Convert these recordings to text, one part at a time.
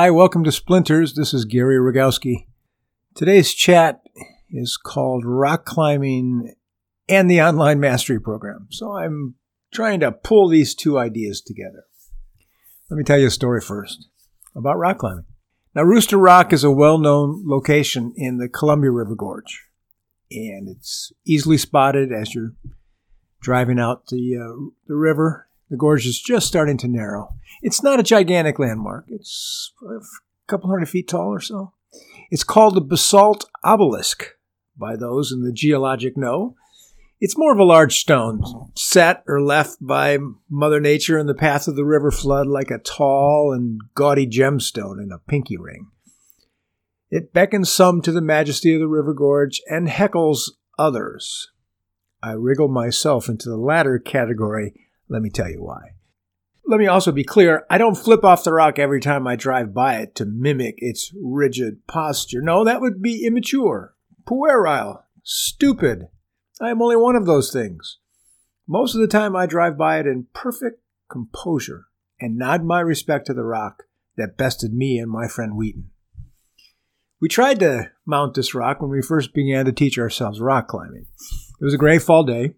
Hi, welcome to Splinters. This is Gary Rogowski. Today's chat is called Rock Climbing and the Online Mastery Program. So I'm trying to pull these two ideas together. Let me tell you a story first about rock climbing. Now, Rooster Rock is a well known location in the Columbia River Gorge, and it's easily spotted as you're driving out the, uh, the river. The gorge is just starting to narrow. It's not a gigantic landmark, it's a couple hundred feet tall or so. It's called the Basalt Obelisk by those in the geologic know. It's more of a large stone, set or left by Mother Nature in the path of the river flood like a tall and gaudy gemstone in a pinky ring. It beckons some to the majesty of the river gorge and heckles others. I wriggle myself into the latter category. Let me tell you why. Let me also be clear I don't flip off the rock every time I drive by it to mimic its rigid posture. No, that would be immature, puerile, stupid. I am only one of those things. Most of the time, I drive by it in perfect composure and nod my respect to the rock that bested me and my friend Wheaton. We tried to mount this rock when we first began to teach ourselves rock climbing. It was a gray fall day,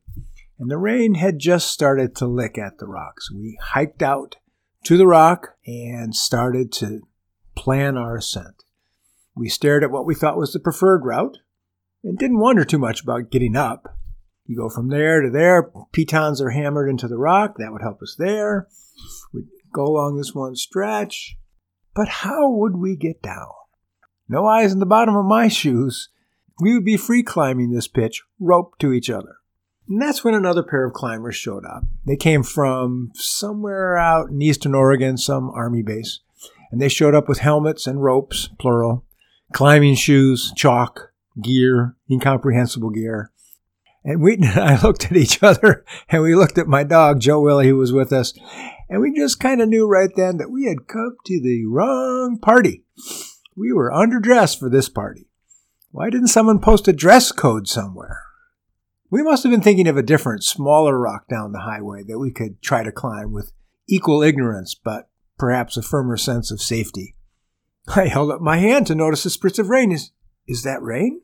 and the rain had just started to lick at the rocks. We hiked out to the rock and started to plan our ascent. We stared at what we thought was the preferred route, and didn't wonder too much about getting up. You go from there to there, pitons are hammered into the rock, that would help us there. We'd go along this one stretch. But how would we get down? No eyes in the bottom of my shoes. We would be free climbing this pitch, roped to each other. And that's when another pair of climbers showed up. They came from somewhere out in eastern Oregon, some army base. And they showed up with helmets and ropes, plural, climbing shoes, chalk, gear, incomprehensible gear. And Wheaton and I looked at each other and we looked at my dog, Joe Willie, who was with us. And we just kind of knew right then that we had come to the wrong party. We were underdressed for this party. Why didn't someone post a dress code somewhere? We must have been thinking of a different, smaller rock down the highway that we could try to climb with equal ignorance, but perhaps a firmer sense of safety. I held up my hand to notice a spritz of rain. Is, is that rain?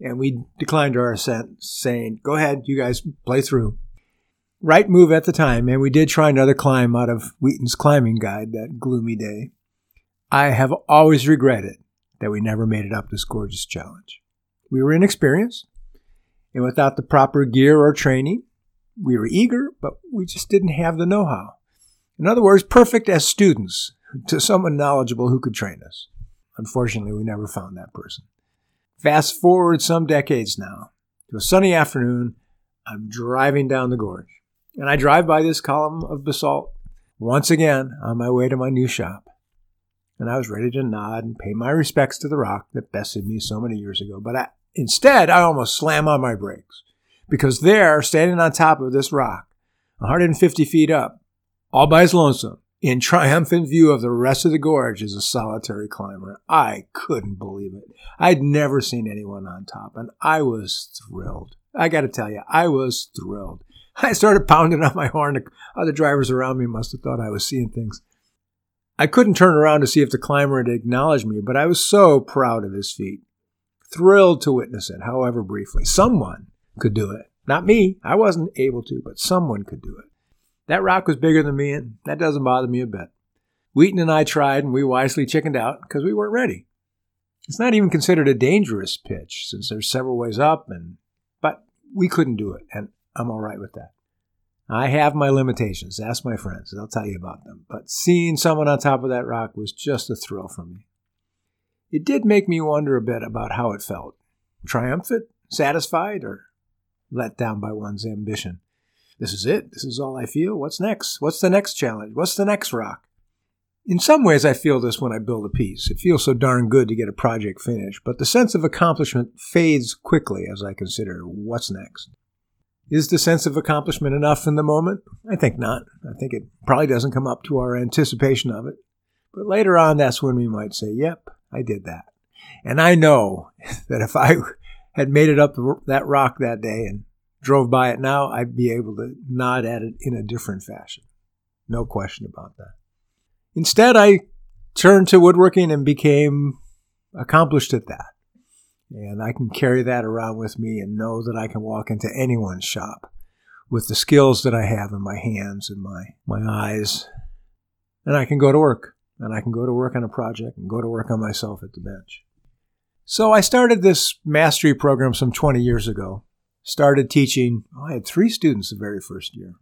And we declined our ascent, saying, Go ahead, you guys play through. Right move at the time, and we did try another climb out of Wheaton's climbing guide that gloomy day. I have always regretted that we never made it up this gorgeous challenge. We were inexperienced, and without the proper gear or training, we were eager, but we just didn't have the know how. In other words, perfect as students to someone knowledgeable who could train us. Unfortunately, we never found that person. Fast forward some decades now to a sunny afternoon. I'm driving down the gorge, and I drive by this column of basalt once again on my way to my new shop. And I was ready to nod and pay my respects to the rock that bested me so many years ago. But I, instead, I almost slam on my brakes because there, standing on top of this rock, 150 feet up, all by his lonesome, in triumphant view of the rest of the gorge as a solitary climber. I couldn't believe it. I'd never seen anyone on top, and I was thrilled. I got to tell you, I was thrilled. I started pounding on my horn. Other drivers around me must have thought I was seeing things. I couldn't turn around to see if the climber had acknowledged me, but I was so proud of his feat. Thrilled to witness it, however briefly. Someone could do it. Not me. I wasn't able to, but someone could do it. That rock was bigger than me, and that doesn't bother me a bit. Wheaton and I tried, and we wisely chickened out because we weren't ready. It's not even considered a dangerous pitch since there's several ways up, and but we couldn't do it, and I'm all right with that. I have my limitations. Ask my friends, they'll tell you about them. But seeing someone on top of that rock was just a thrill for me. It did make me wonder a bit about how it felt triumphant, satisfied, or let down by one's ambition. This is it. This is all I feel. What's next? What's the next challenge? What's the next rock? In some ways, I feel this when I build a piece. It feels so darn good to get a project finished, but the sense of accomplishment fades quickly as I consider what's next. Is the sense of accomplishment enough in the moment? I think not. I think it probably doesn't come up to our anticipation of it. But later on, that's when we might say, yep, I did that. And I know that if I had made it up that rock that day and drove by it now, I'd be able to nod at it in a different fashion. No question about that. Instead, I turned to woodworking and became accomplished at that. And I can carry that around with me and know that I can walk into anyone's shop with the skills that I have in my hands and my, my eyes. And I can go to work. And I can go to work on a project and go to work on myself at the bench. So I started this mastery program some 20 years ago. Started teaching. Oh, I had three students the very first year.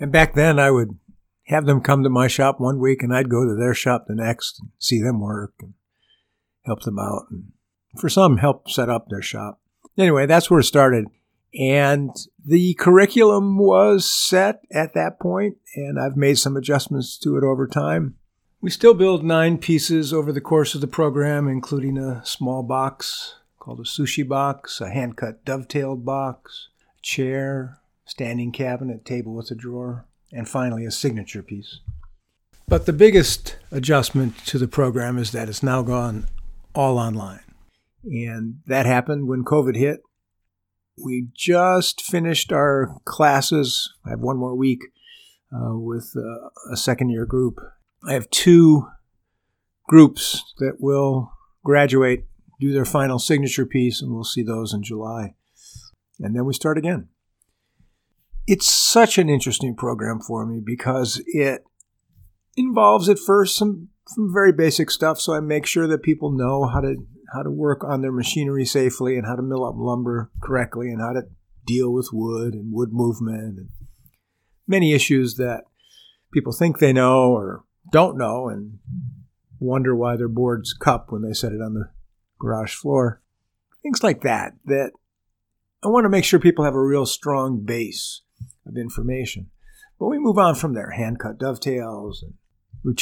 And back then I would have them come to my shop one week and I'd go to their shop the next and see them work and help them out. And for some, help set up their shop. Anyway, that's where it started. And the curriculum was set at that point, and I've made some adjustments to it over time. We still build nine pieces over the course of the program, including a small box called a sushi box, a hand cut dovetailed box, a chair, standing cabinet, table with a drawer, and finally a signature piece. But the biggest adjustment to the program is that it's now gone all online. And that happened when COVID hit. We just finished our classes. I have one more week uh, with uh, a second year group. I have two groups that will graduate, do their final signature piece, and we'll see those in July. And then we start again. It's such an interesting program for me because it involves at first some, some very basic stuff. So I make sure that people know how to how to work on their machinery safely and how to mill up lumber correctly and how to deal with wood and wood movement and many issues that people think they know or don't know and wonder why their board's cup when they set it on the garage floor. Things like that that I want to make sure people have a real strong base of information. But we move on from there, hand cut dovetails and we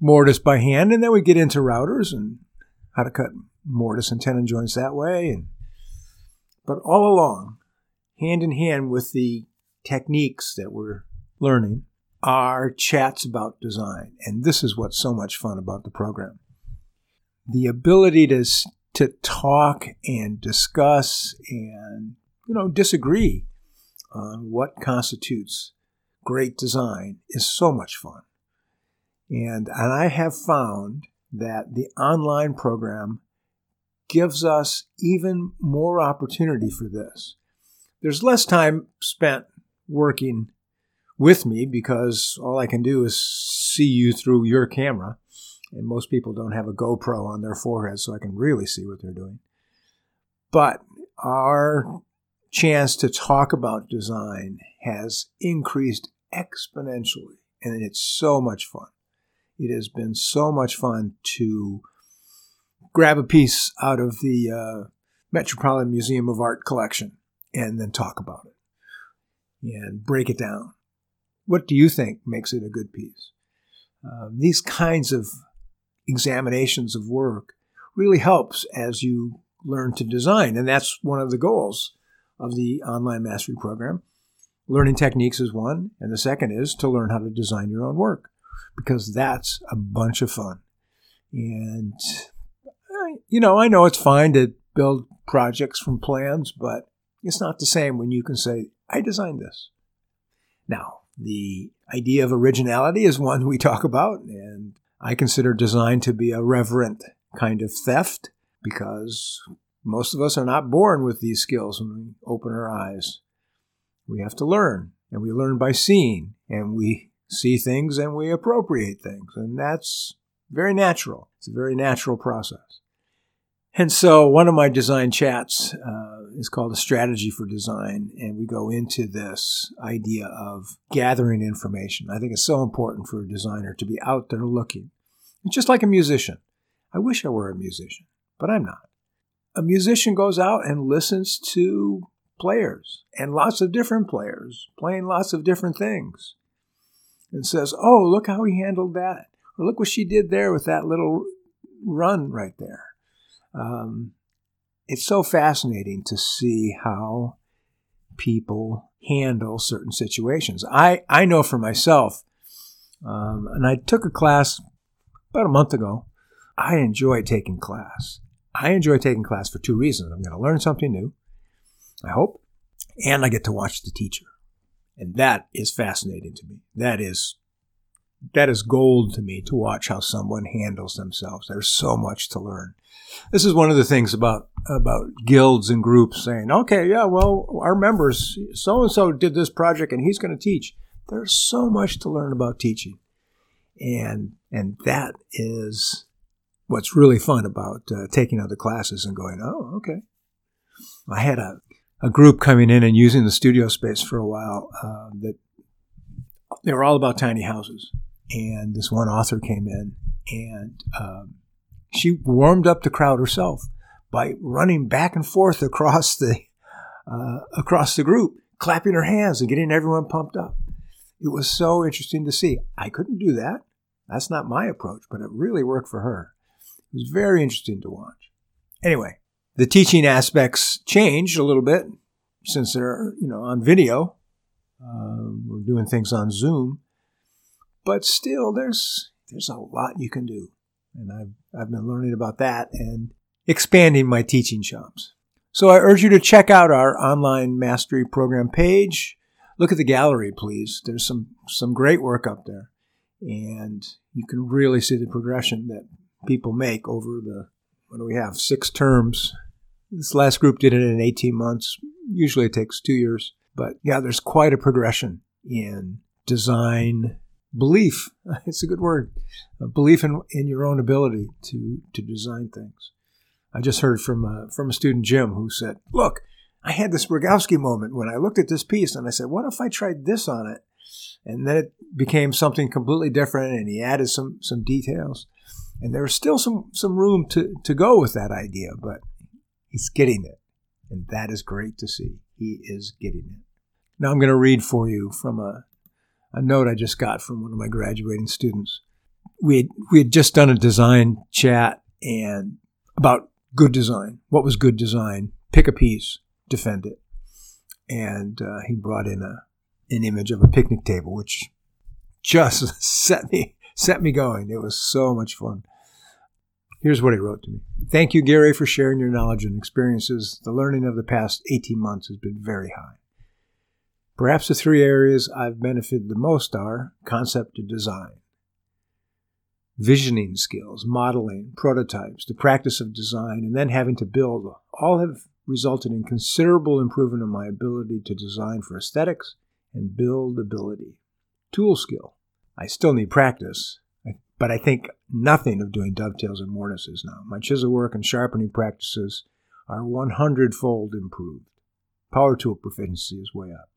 mortise by hand and then we get into routers and how to cut mortise and tenon joints that way. And, but all along, hand in hand with the techniques that we're learning, are chats about design. And this is what's so much fun about the program. The ability to, to talk and discuss and, you know, disagree on what constitutes great design is so much fun. And, and I have found that the online program gives us even more opportunity for this. There's less time spent working with me because all I can do is see you through your camera. And most people don't have a GoPro on their forehead, so I can really see what they're doing. But our chance to talk about design has increased exponentially, and it's so much fun. It has been so much fun to grab a piece out of the uh, Metropolitan Museum of Art collection and then talk about it and break it down. What do you think makes it a good piece? Uh, these kinds of examinations of work really helps as you learn to design, and that's one of the goals of the online mastery program. Learning techniques is one, and the second is to learn how to design your own work because that's a bunch of fun. And, you know, I know it's fine to build projects from plans, but it's not the same when you can say, I designed this. Now, the idea of originality is one we talk about, and I consider design to be a reverent kind of theft because most of us are not born with these skills when we open our eyes. We have to learn, and we learn by seeing, and we see things and we appropriate things. And that's very natural. It's a very natural process. And so one of my design chats uh, is called a strategy for design. And we go into this idea of gathering information. I think it's so important for a designer to be out there looking. It's just like a musician. I wish I were a musician, but I'm not. A musician goes out and listens to players and lots of different players playing lots of different things and says, Oh, look how he handled that. Or look what she did there with that little run right there. Um, it's so fascinating to see how people handle certain situations. I, I know for myself, um, and I took a class about a month ago. I enjoy taking class. I enjoy taking class for two reasons. I'm going to learn something new, I hope, and I get to watch the teacher. And that is fascinating to me. That is that is gold to me to watch how someone handles themselves. There's so much to learn. This is one of the things about about guilds and groups saying, "Okay, yeah, well, our members, so and so did this project, and he's going to teach." There's so much to learn about teaching, and and that is what's really fun about uh, taking other classes and going, "Oh, okay." I had a a group coming in and using the studio space for a while uh, that they were all about tiny houses and this one author came in and um, she warmed up the crowd herself by running back and forth across the uh, across the group, clapping her hands and getting everyone pumped up. It was so interesting to see. I couldn't do that. That's not my approach, but it really worked for her. It was very interesting to watch. Anyway, the teaching aspects changed a little bit since they're you know on video. We're doing things on Zoom, but still, there's there's a lot you can do, and I've I've been learning about that and expanding my teaching shops. So I urge you to check out our online mastery program page. Look at the gallery, please. There's some some great work up there, and you can really see the progression that people make over the what do we have six terms. This last group did it in 18 months. Usually it takes two years, but yeah, there's quite a progression in design, belief. It's a good word. A belief in, in your own ability to, to design things. I just heard from a, from a student, Jim, who said, look, I had this Rogowski moment when I looked at this piece and I said, what if I tried this on it? And then it became something completely different and he added some, some details. And there was still some, some room to, to go with that idea, but he's getting it. And that is great to see. He is getting it. Now I'm going to read for you from a a note I just got from one of my graduating students. We had, we had just done a design chat and about good design. What was good design? Pick a piece, defend it. And uh, he brought in a an image of a picnic table, which just set me set me going. It was so much fun. Here's what he wrote to me. Thank you, Gary, for sharing your knowledge and experiences. The learning of the past 18 months has been very high. Perhaps the three areas I've benefited the most are concept to design, visioning skills, modeling, prototypes, the practice of design, and then having to build. All have resulted in considerable improvement in my ability to design for aesthetics and buildability. Tool skill. I still need practice, but I think nothing of doing dovetails and mortises now. My chisel work and sharpening practices are 100 fold improved. Power tool proficiency is way up.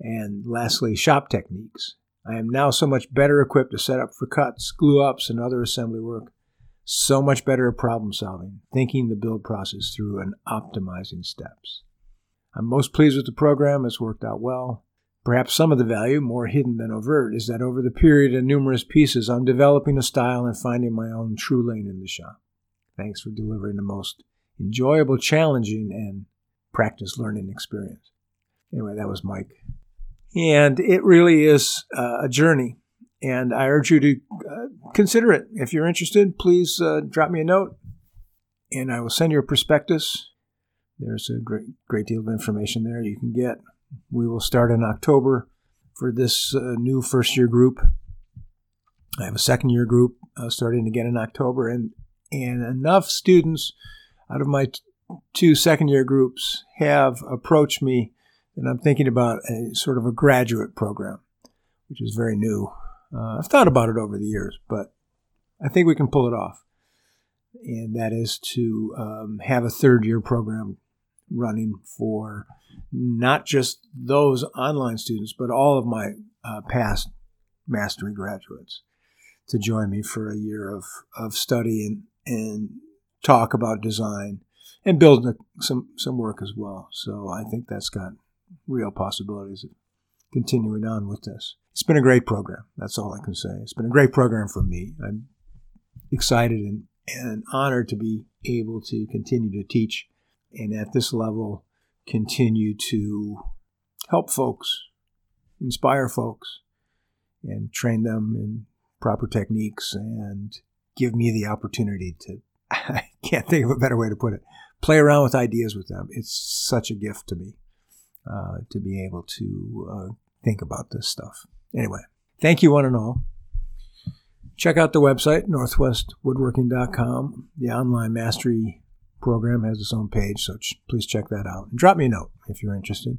And lastly, shop techniques. I am now so much better equipped to set up for cuts, glue ups, and other assembly work. So much better at problem solving, thinking the build process through, and optimizing steps. I'm most pleased with the program. It's worked out well. Perhaps some of the value, more hidden than overt, is that over the period of numerous pieces, I'm developing a style and finding my own true lane in the shop. Thanks for delivering the most enjoyable, challenging, and practice learning experience. Anyway, that was Mike. And it really is uh, a journey. And I urge you to uh, consider it. If you're interested, please uh, drop me a note and I will send you a prospectus. There's a great, great deal of information there you can get. We will start in October for this uh, new first year group. I have a second year group uh, starting again in October, and, and enough students out of my t- two second year groups have approached me and I'm thinking about a sort of a graduate program, which is very new. Uh, I've thought about it over the years, but I think we can pull it off. And that is to um, have a third year program running for not just those online students, but all of my uh, past mastery graduates to join me for a year of, of study and, and talk about design and build some, some work as well. So I think that's got real possibilities of continuing on with this. It's been a great program. That's all I can say. It's been a great program for me. I'm excited and, and honored to be able to continue to teach and at this level continue to help folks, inspire folks, and train them in proper techniques and give me the opportunity to, I can't think of a better way to put it, play around with ideas with them. It's such a gift to me uh, to be able to uh, think about this stuff. Anyway, thank you, one and all. check out the website, northwestwoodworking.com. The online mastery program has its own page, so ch- please check that out. And drop me a note if you're interested.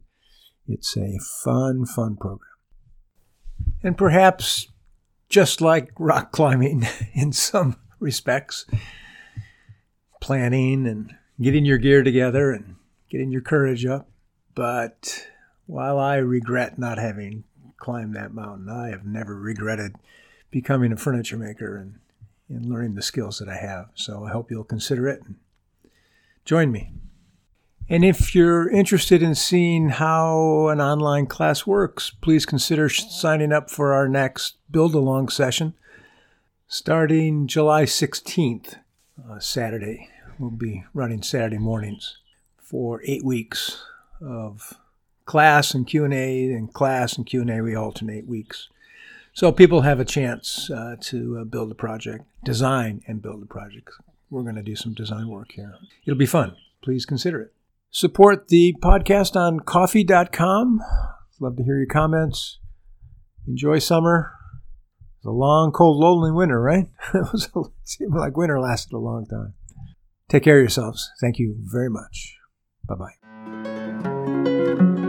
It's a fun, fun program. And perhaps just like rock climbing in some respects, planning and getting your gear together and getting your courage up. But while I regret not having climbed that mountain, I have never regretted becoming a furniture maker and, and learning the skills that I have. So I hope you'll consider it and join me. And if you're interested in seeing how an online class works, please consider signing up for our next Build Along session starting July 16th, uh, Saturday. We'll be running Saturday mornings for eight weeks of class and Q&A and class and Q&A. We alternate weeks. So people have a chance uh, to uh, build a project, design and build a project. We're going to do some design work here. It'll be fun. Please consider it. Support the podcast on ko-fi.com. Love to hear your comments. Enjoy summer. It's a long, cold, lonely winter, right? it, was seemed like winter lasted a long time. Take care of yourselves. Thank you very much. Bye bye. Música